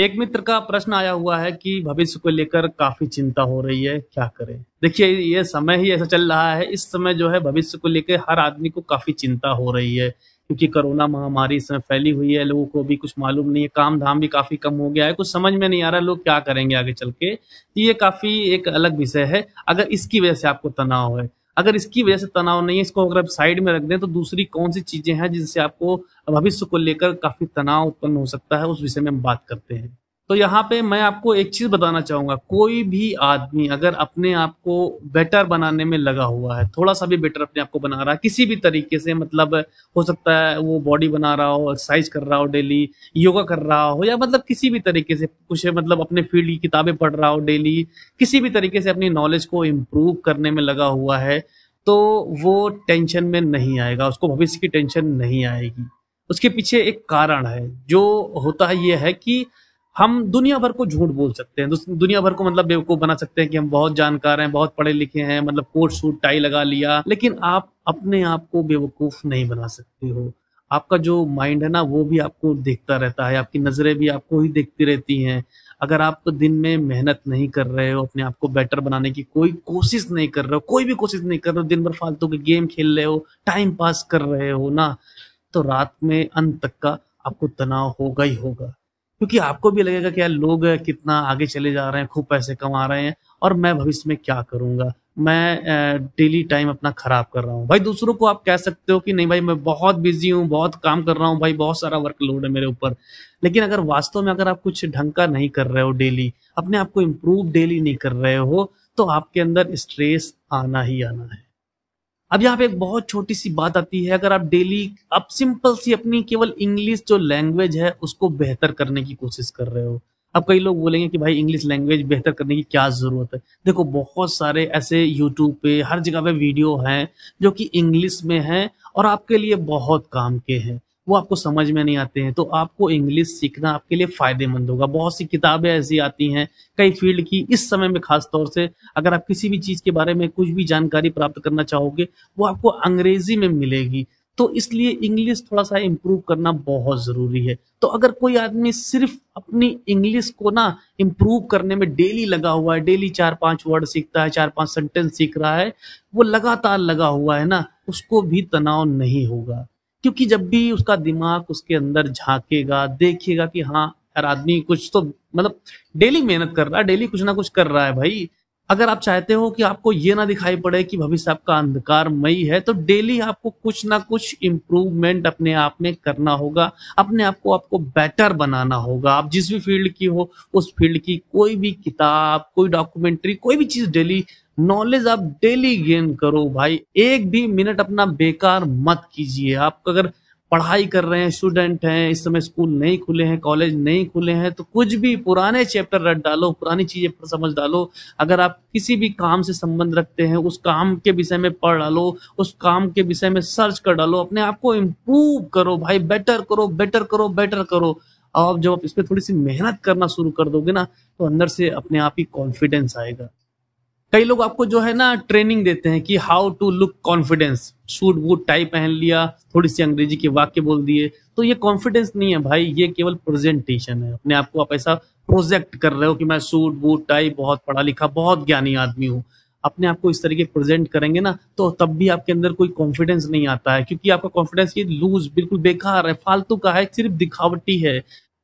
एक मित्र का प्रश्न आया हुआ है कि भविष्य को लेकर काफ़ी चिंता हो रही है, क्या करें? देखिए, ये समय ही ऐसा चल रहा है, इस समय जो है भविष्य को लेकर हर आदमी को काफ़ी चिंता हो रही है, क्योंकि कोरोना महामारी इस समय फैली हुई है, लोगों को भी कुछ मालूम नहीं है काम धाम भी काफ़ी कम हो गया है, कुछ समझ में नहीं आ रहा, लोग क्या करेंगे आगे चल के? ये काफ़ी एक अलग विषय है, अगर इसकी वजह से आपको तनाव है अगर इसकी वजह से तनाव नहीं है, इसको अगर आप साइड में रख दें तो दूसरी कौन सी चीज़ें हैं जिनसे आपको भविष्य को लेकर काफ़ी तनाव उत्पन्न हो सकता है? उस विषय में हम बात करते हैं। तो यहाँ पे मैं आपको एक चीज़ बताना चाहूँगा। कोई भी आदमी अगर अपने आप को बेटर बनाने में लगा हुआ है, थोड़ा सा भी बेटर अपने आप को बना रहा है, किसी भी तरीके से मतलब हो सकता है वो बॉडी बना रहा हो एक्सरसाइज कर रहा हो डेली योगा कर रहा हो या मतलब किसी भी तरीके से कुछ मतलब अपने फ़ील्ड की किताबें पढ़ रहा हो डेली किसी भी तरीके से अपनी नॉलेज को इम्प्रूव करने में लगा हुआ है तो वो टेंशन में नहीं आएगा, उसको भविष्य की टेंशन नहीं आएगी। उसके पीछे एक कारण है, जो होता है ये है कि हम दुनिया भर को झूठ बोल सकते हैं। दुनिया भर को मतलब बेवकूफ़ बना सकते हैं कि हम बहुत जानकार हैं, बहुत पढ़े लिखे हैं मतलब कोट, सूट, टाई लगा लिया। लेकिन आप अपने आप को बेवकूफ़ नहीं बना सकते हो। आपका जो माइंड है ना, वो भी आपको देखता रहता है। आपकी नज़रें भी आपको ही देखती रहती हैं। अगर आप दिन में मेहनत नहीं कर रहे हो, अपने आप को बेटर बनाने की कोई कोशिश नहीं कर रहे हो, कोई भी कोशिश नहीं कर रहे हो, दिन भर फालतू के गेम खेल रहे हो, टाइम पास कर रहे हो ना तो रात में अंत तक का आपको तनाव होगा ही होगा। क्योंकि आपको भी लगेगा कि यार लोग कितना आगे चले जा रहे हैं, खूब पैसे कमा रहे हैं और मैं भविष्य में क्या करूँगा? मैं डेली टाइम अपना खराब कर रहा हूँ। भाई दूसरों को आप कह सकते हो कि नहीं भाई मैं बहुत बिज़ी हूँ, बहुत काम कर रहा हूँ, भाई बहुत सारा वर्कलोड है मेरे ऊपर। लेकिन अगर वास्तव में अगर आप कुछ ढंग का नहीं कर रहे हो डेली अपने आप को इम्प्रूव डेली नहीं कर रहे हो तो आपके अंदर स्ट्रेस आना ही आना है। अब यहाँ पे एक बहुत छोटी सी बात आती है, अगर आप डेली आप सिंपल सी अपनी केवल इंग्लिश जो लैंग्वेज है, उसको बेहतर करने की कोशिश कर रहे हो। अब कई लोग बोलेंगे कि भाई इंग्लिश लैंग्वेज बेहतर करने की क्या ज़रूरत है? देखो, बहुत सारे ऐसे यूट्यूब पे हर जगह पे वीडियो हैं जो कि इंग्लिश में हैं और आपके लिए बहुत काम के हैं। वो आपको समझ में नहीं आते हैं। तो आपको इंग्लिश सीखना आपके लिए फ़ायदेमंद होगा। बहुत सी किताबें ऐसी आती हैं, कई फ़ील्ड की, इस समय में खास तौर से, अगर आप किसी भी चीज़ के बारे में कुछ भी जानकारी प्राप्त करना चाहोगे, वो आपको अंग्रेज़ी में मिलेगी। तो इसलिए इंग्लिश थोड़ा सा इम्प्रूव करना बहुत ज़रूरी है। तो अगर कोई आदमी सिर्फ़ अपनी इंग्लिश को ना इम्प्रूव करने में डेली लगा हुआ है डेली चार पाँच वर्ड सीखता है चार पाँच सेंटेंस सीख रहा है, वो लगातार लगा हुआ है ना, उसको भी तनाव नहीं होगा। क्योंकि जब भी उसका दिमाग उसके अंदर झांकेगा, देखेगा कि हाँ यार आदमी कुछ तो मतलब डेली मेहनत कर रहा है, डेली कुछ ना कुछ कर रहा है भाई। अगर आप चाहते हो कि आपको ये ना दिखाई पड़े कि भविष्य आपका अंधकारमयी है तो डेली आपको कुछ ना कुछ इम्प्रूवमेंट अपने आप में करना होगा। अपने आप को आपको बेटर बनाना होगा। आप जिस भी फ़ील्ड की हो, उस फ़ील्ड की कोई भी किताब, कोई डॉक्यूमेंट्री कोई भी चीज़ डेली नॉलेज आप डेली गेन करो भाई। एक भी मिनट अपना बेकार मत कीजिए। आप अगर पढ़ाई कर रहे हैं स्टूडेंट हैं, इस समय स्कूल नहीं खुले हैं कॉलेज नहीं खुले हैं तो कुछ भी पुराने चैप्टर रट डालो, पुरानी चीज़ें समझ डालो। अगर आप किसी भी काम से संबंध रखते हैं, उस काम के विषय में पढ़ डालो, उस काम के विषय में सर्च कर डालो, अपने आप को इम्प्रूव करो भाई। बेटर करो बेटर करो बेटर करो। और जब आप इस पर थोड़ी सी मेहनत करना शुरू कर दोगे ना तो अंदर से अपने आप ही कॉन्फिडेंस आएगा। कई लोग आपको जो है ना ट्रेनिंग देते हैं कि how to look confidence suit वूट टाई पहन लिया थोड़ी सी अंग्रेज़ी के वाक्य बोल दिए। तो ये कॉन्फिडेंस नहीं है भाई, ये केवल प्रेजेंटेशन है। अपने आप को आप ऐसा प्रोजेक्ट कर रहे हो कि मैं सूट बूट टाई बहुत पढ़ा लिखा, बहुत ज्ञानी आदमी हूँ। अपने आप को इस तरीके प्रेजेंट करेंगे ना तो तब भी आपके अंदर कोई कॉन्फिडेंस नहीं आता है। क्योंकि आपका कॉन्फिडेंस ये लूज बिल्कुल बेकार है, फालतू का है, सिर्फ़ दिखावटी है।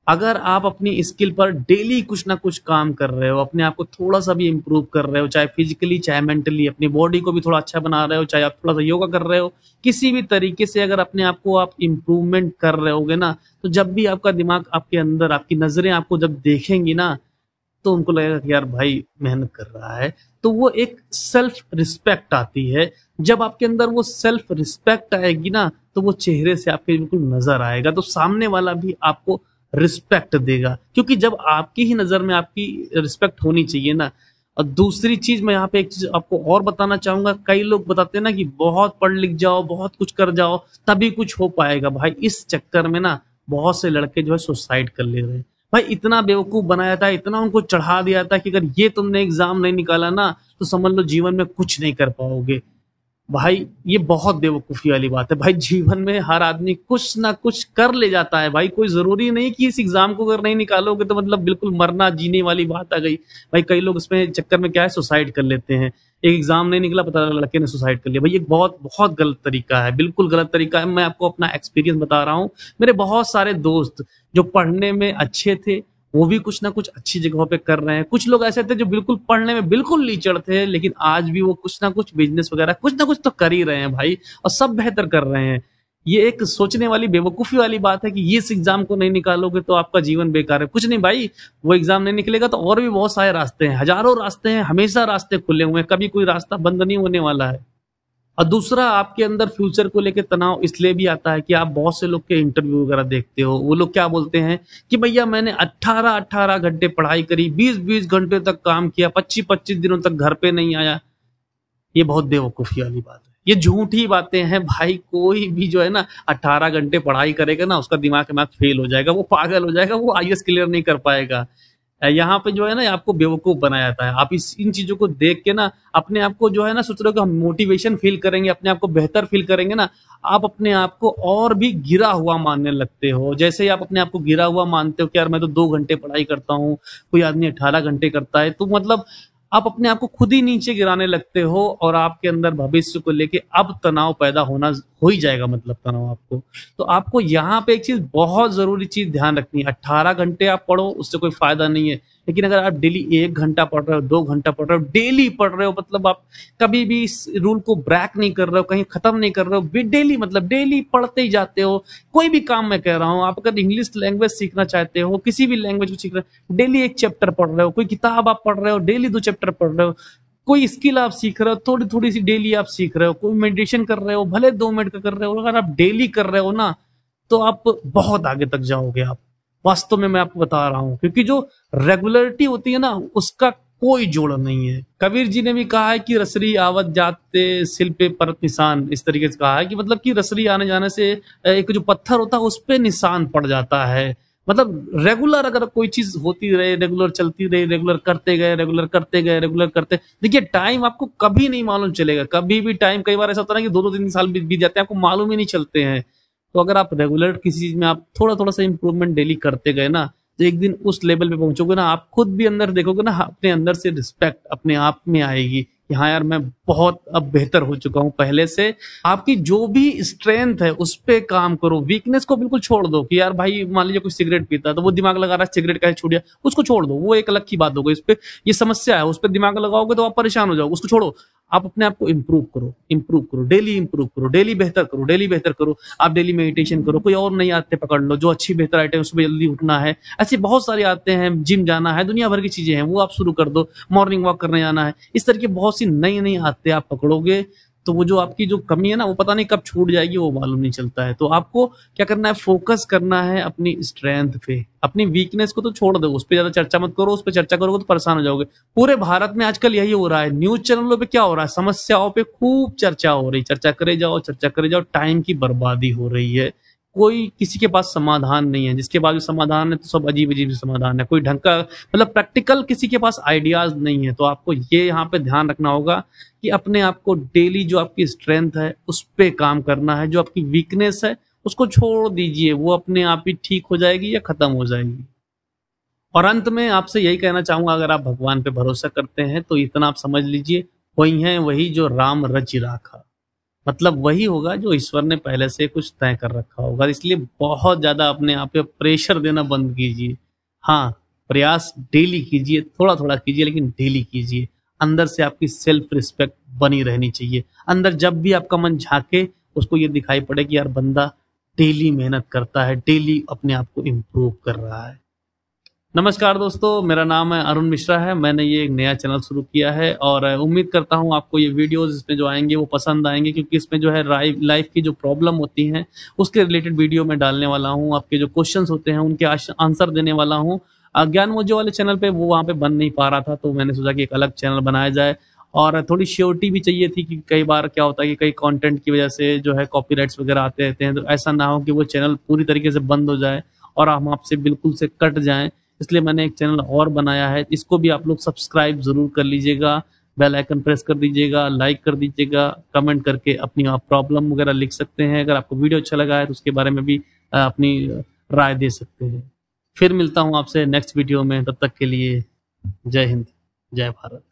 अगर आप अपनी स्किल पर डेली कुछ ना कुछ काम कर रहे हो, अपने आप को थोड़ा सा भी इम्प्रूव कर रहे हो, चाहे फिजिकली चाहे मेंटली अपनी बॉडी को भी थोड़ा अच्छा बना रहे हो, चाहे आप थोड़ा सा योगा कर रहे हो, किसी भी तरीके से अगर अपने आप को आप इम्प्रूवमेंट कर रहे होगे ना तो जब भी आपका दिमाग आपके अंदर, आपकी नज़रें आपको जब देखेंगी ना तो उनको लगेगा कि यार भाई मेहनत कर रहा है। तो वो एक सेल्फ रिस्पेक्ट आती है। जब आपके अंदर वो सेल्फ रिस्पेक्ट आएगी ना तो वो चेहरे से आपके बिल्कुल नज़र आएगा। तो सामने वाला भी आपको रिस्पेक्ट देगा। क्योंकि जब आपकी ही नज़र में आपकी रिस्पेक्ट होनी चाहिए ना, और दूसरी चीज़ मैं यहाँ पे एक चीज़ आपको और बताना चाहूँगा। कई लोग बताते हैं ना कि बहुत पढ़ लिख जाओ, बहुत कुछ कर जाओ, तभी कुछ हो पाएगा। भाई, इस चक्कर में ना बहुत से लड़के जो है सुसाइड कर ले रहे हैं। भाई, इतना बेवकूफ़ बनाया था, इतना उनको चढ़ा दिया था कि अगर ये तुमने एग्ज़ाम नहीं निकाला ना तो समझ लो जीवन में कुछ नहीं कर पाओगे। भाई, ये बहुत बेवकूफ़ी वाली बात है। भाई, जीवन में हर आदमी कुछ ना कुछ कर ले जाता है। भाई, कोई ज़रूरी नहीं कि इस एग्ज़ाम को अगर नहीं निकालोगे तो मतलब बिल्कुल मरना जीने वाली बात आ गई। भाई, कई लोग इसमें चक्कर में क्या है सुसाइड कर लेते हैं। एक एग्ज़ाम नहीं निकला, पता लगा लड़के ने सुसाइड कर लिया। भाई, ये बहुत बहुत गलत तरीका है। बिल्कुल गलत तरीका है। मैं आपको अपना एक्सपीरियंस बता रहा हूँ। मेरे बहुत सारे दोस्त जो पढ़ने में अच्छे थे वो भी कुछ ना कुछ अच्छी जगहों पे कर रहे हैं। कुछ लोग ऐसे थे जो बिल्कुल पढ़ने में बिल्कुल लीचड़ थे, लेकिन आज भी वो कुछ ना कुछ बिज़नेस वगैरह कुछ ना कुछ तो कर ही रहे हैं भाई, और सब बेहतर कर रहे हैं। ये एक सोचने वाली, बेवकूफ़ी वाली बात है कि ये इस एग्ज़ाम को नहीं निकालोगे तो आपका जीवन बेकार है। कुछ नहीं भाई, वो एग्ज़ाम नहीं निकलेगा तो और भी बहुत सारे रास्ते हैं, हज़ारों रास्ते हैं, हमेशा रास्ते खुले हुए हैं, कभी कोई रास्ता बंद नहीं होने वाला है। और दूसरा, आपके अंदर फ्यूचर को लेकर तनाव इसलिए भी आता है कि आप बहुत से लोग के इंटरव्यू वगैरह देखते हो। वो लोग क्या बोलते हैं कि, भैया, मैंने 18 18 घंटे पढ़ाई करी 20 20 घंटे तक काम किया 25 25 दिनों तक घर पे नहीं आया। ये बहुत बेवकूफ़ी वाली बात है। ये झूठी बातें हैं, भाई, कोई भी जो है ना 18 घंटे पढ़ाई करेगा ना, उसका दिमाग के दिमाग फेल हो जाएगा, वो पागल हो जाएगा, वो आई क्लियर नहीं कर पाएगा। यहाँ पे जो है ना आपको बेवकूफ़ बनाया जाता है। आप इस, इन चीज़ों को देख के ना अपने आप को जो है ना सोच रहे हो कि हम मोटिवेशन फील करेंगे, अपने आप को बेहतर फील करेंगे ना, आप अपने आप को और भी गिरा हुआ मानने लगते हो। जैसे ही आप अपने आप को गिरा हुआ मानते हो कि यार मैं तो दो घंटे पढ़ाई करता हूँ, कोई आदमी अठारह घंटे करता है तो मतलब आप अपने आप को खुद ही नीचे गिराने लगते हो और आपके अंदर भविष्य को लेके अब तनाव पैदा होना हो ही जाएगा मतलब तनाव आपको। तो आपको यहाँ पे एक चीज़ बहुत ज़रूरी चीज़ ध्यान रखनी है। अट्ठारह घंटे आप पढ़ो, उससे कोई फ़ायदा नहीं है। लेकिन अगर आप डेली एक घंटा पढ़ रहे हो, दो घंटा पढ़ रहे हो, डेली पढ़ रहे हो मतलब आप कभी भी इस रूल को ब्रैक नहीं कर रहे हो, कहीं खत्म नहीं कर रहे हो डेली मतलब डेली पढ़ते ही जाते हो। कोई भी काम मैं कह रहा हूँ, आप अगर इंग्लिश लैंग्वेज सीखना चाहते हो, किसी भी लैंग्वेज को सीख रहे हो, डेली एक चैप्टर पढ़ रहे हो, कोई किताब आप पढ़ रहे हो, डेली दो चैप्टर पढ़ रहे हो, कोई स्किल आप सीख रहे हो थोड़ी थोड़ी सी डेली आप सीख रहे हो, कोई मेडिटेशन कर रहे हो, भले दो मिनट का कर रहे हो, अगर आप डेली कर रहे हो ना तो आप बहुत आगे तक जाओगे आप। वास्तव में मैं आपको बता रहा हूँ, क्योंकि जो रेगुलरिटी होती है ना, उसका कोई जोड़ नहीं है। कबीर जी ने भी कहा है कि रसरी आवत जाते शिल्पे पर निशान। इस तरीके से कहा है कि मतलब कि रसरी आने जाने से, एक जो पत्थर होता है, उस पर निशान पड़ जाता है। मतलब रेगुलर अगर कोई चीज़ होती रहे रेगुलर चलती रहे रेगुलर करते गए रेगुलर करते गए रेगुलर करते देखिए टाइम आपको कभी नहीं मालूम चलेगा। कभी भी टाइम कई बार ऐसा होता है कि दो दो तीन साल बीत जाते हैं, आपको मालूम ही नहीं चलते हैं। तो अगर आप रेगुलर किसी चीज़ में आप थोड़ा थोड़ा सा इंप्रूवमेंट डेली करते गए ना तो एक दिन उस लेवल पे पहुंचोगे ना, आप खुद भी अंदर देखोगे ना, अपने अंदर से रिस्पेक्ट अपने आप में आएगी। कि हाँ यार मैं बहुत अब बेहतर हो चुका हूँ पहले से। आपकी जो भी स्ट्रेंथ है, उस पर काम करो। वीकनेस को बिल्कुल छोड़ दो कि यार भाई, मान लीजिए कोई सिगरेट पीता है तो वो दिमाग लगा रहा है सिगरेट कैसे छोड़ दिया, उसको छोड़ दो। वो एक अलग की बात हो गई। इस पर ये समस्या है, उस पर दिमाग लगाओगे तो आप परेशान हो जाओ उसको छोड़ो। आप अपने आप को इम्प्रूव करो इम्प्रूव करो डेली इम्प्रूव करो डेली बेहतर करो डेली बेहतर करो। आप डेली मेडिटेशन करो, कोई और नई आदतें पकड़ लो, जो अच्छी बेहतर आइटम उसमें जल्दी उठना है। ऐसी बहुत सारी आदतें हैं जिम जाना है, दुनिया भर की चीज़ें हैं, वो आप शुरू कर दो मॉर्निंग वॉक करने जाना है। इस तरह की बहुत सी नई नई आदतें आप पकड़ोगे तो वो जो आपकी जो कमी है ना, वो पता नहीं कब छूट जाएगी, वो मालूम नहीं चलता है। तो आपको क्या करना है? फोकस करना है अपनी स्ट्रेंथ पे। अपनी वीकनेस को तो छोड़ दो, उस पर ज़्यादा चर्चा मत करो, उस पर चर्चा करोगे तो परेशान हो जाओगे। पूरे भारत में आजकल यही हो रहा है। न्यूज़ चैनलों पर क्या हो रहा है? समस्याओं पर खूब चर्चा हो रही चर्चा करे जाओ, चर्चा करे जाओ टाइम की बर्बादी हो रही है। कोई किसी के पास समाधान नहीं है। जिसके पास समाधान है तो सब अजीब अजीब समाधान है। कोई ढंग का मतलब प्रैक्टिकल किसी के पास आइडियाज़ नहीं है। तो आपको ये यहाँ पे ध्यान रखना होगा कि अपने आप को डेली जो आपकी स्ट्रेंथ है, उस पर काम करना है। जो आपकी वीकनेस है, उसको छोड़ दीजिए। वो अपने आप ही ठीक हो जाएगी या खत्म हो जाएगी। और अंत में आपसे यही कहना चाहूँगा, अगर आप भगवान पे भरोसा करते हैं तो इतना आप समझ लीजिए, वही है, वही जो राम रच राखा मतलब वही होगा जो ईश्वर ने पहले से कुछ तय कर रखा होगा। इसलिए बहुत ज़्यादा अपने आप पे प्रेशर देना बंद कीजिए। हाँ प्रयास डेली कीजिए थोड़ा थोड़ा कीजिए, लेकिन डेली कीजिए। अंदर से आपकी सेल्फ रिस्पेक्ट बनी रहनी चाहिए। अंदर जब भी आपका मन झाके, उसको ये दिखाई पड़े कि यार बंदा डेली मेहनत करता है, डेली अपने आप को इम्प्रूव कर रहा है। नमस्कार दोस्तों, मेरा नाम है अरुण मिश्रा है। मैंने ये एक नया चैनल शुरू किया है और उम्मीद करता हूँ आपको ये वीडियोस इसमें जो आएँगे वो पसंद आएँगे, क्योंकि इसमें जो है लाइफ की जो प्रॉब्लम होती हैं, उसके रिलेटेड वीडियो में डालने वाला हूँ। आपके जो क्वेश्चन होते हैं, उनके आंसर देने वाला हूँ। ज्ञान मोजो वाले चैनल पर वो वहाँ पर बन नहीं पा रहा था तो मैंने सोचा कि एक अलग चैनल बनाया जाए। और थोड़ी श्योरिटी भी चाहिए थी कि कई बार क्या होता है कि कई कंटेंट की वजह से जो है कॉपीराइट्स वगैरह आते रहते हैं तो ऐसा ना हो कि वो चैनल पूरी तरीके से बंद हो जाए और हम आपसे बिल्कुल से कट जाएँ। इसलिए मैंने एक चैनल और बनाया है। इसको भी आप लोग सब्सक्राइब ज़रूर कर लीजिएगा बेल आइकन प्रेस कर दीजिएगा लाइक कर दीजिएगा कमेंट करके अपनी आप प्रॉब्लम वगैरह लिख सकते हैं। अगर आपको वीडियो अच्छा लगा है तो उसके बारे में भी अपनी राय दे सकते हैं। फिर मिलता हूँ आपसे नेक्स्ट वीडियो में, तब तक के लिए जय हिंद, जय भारत।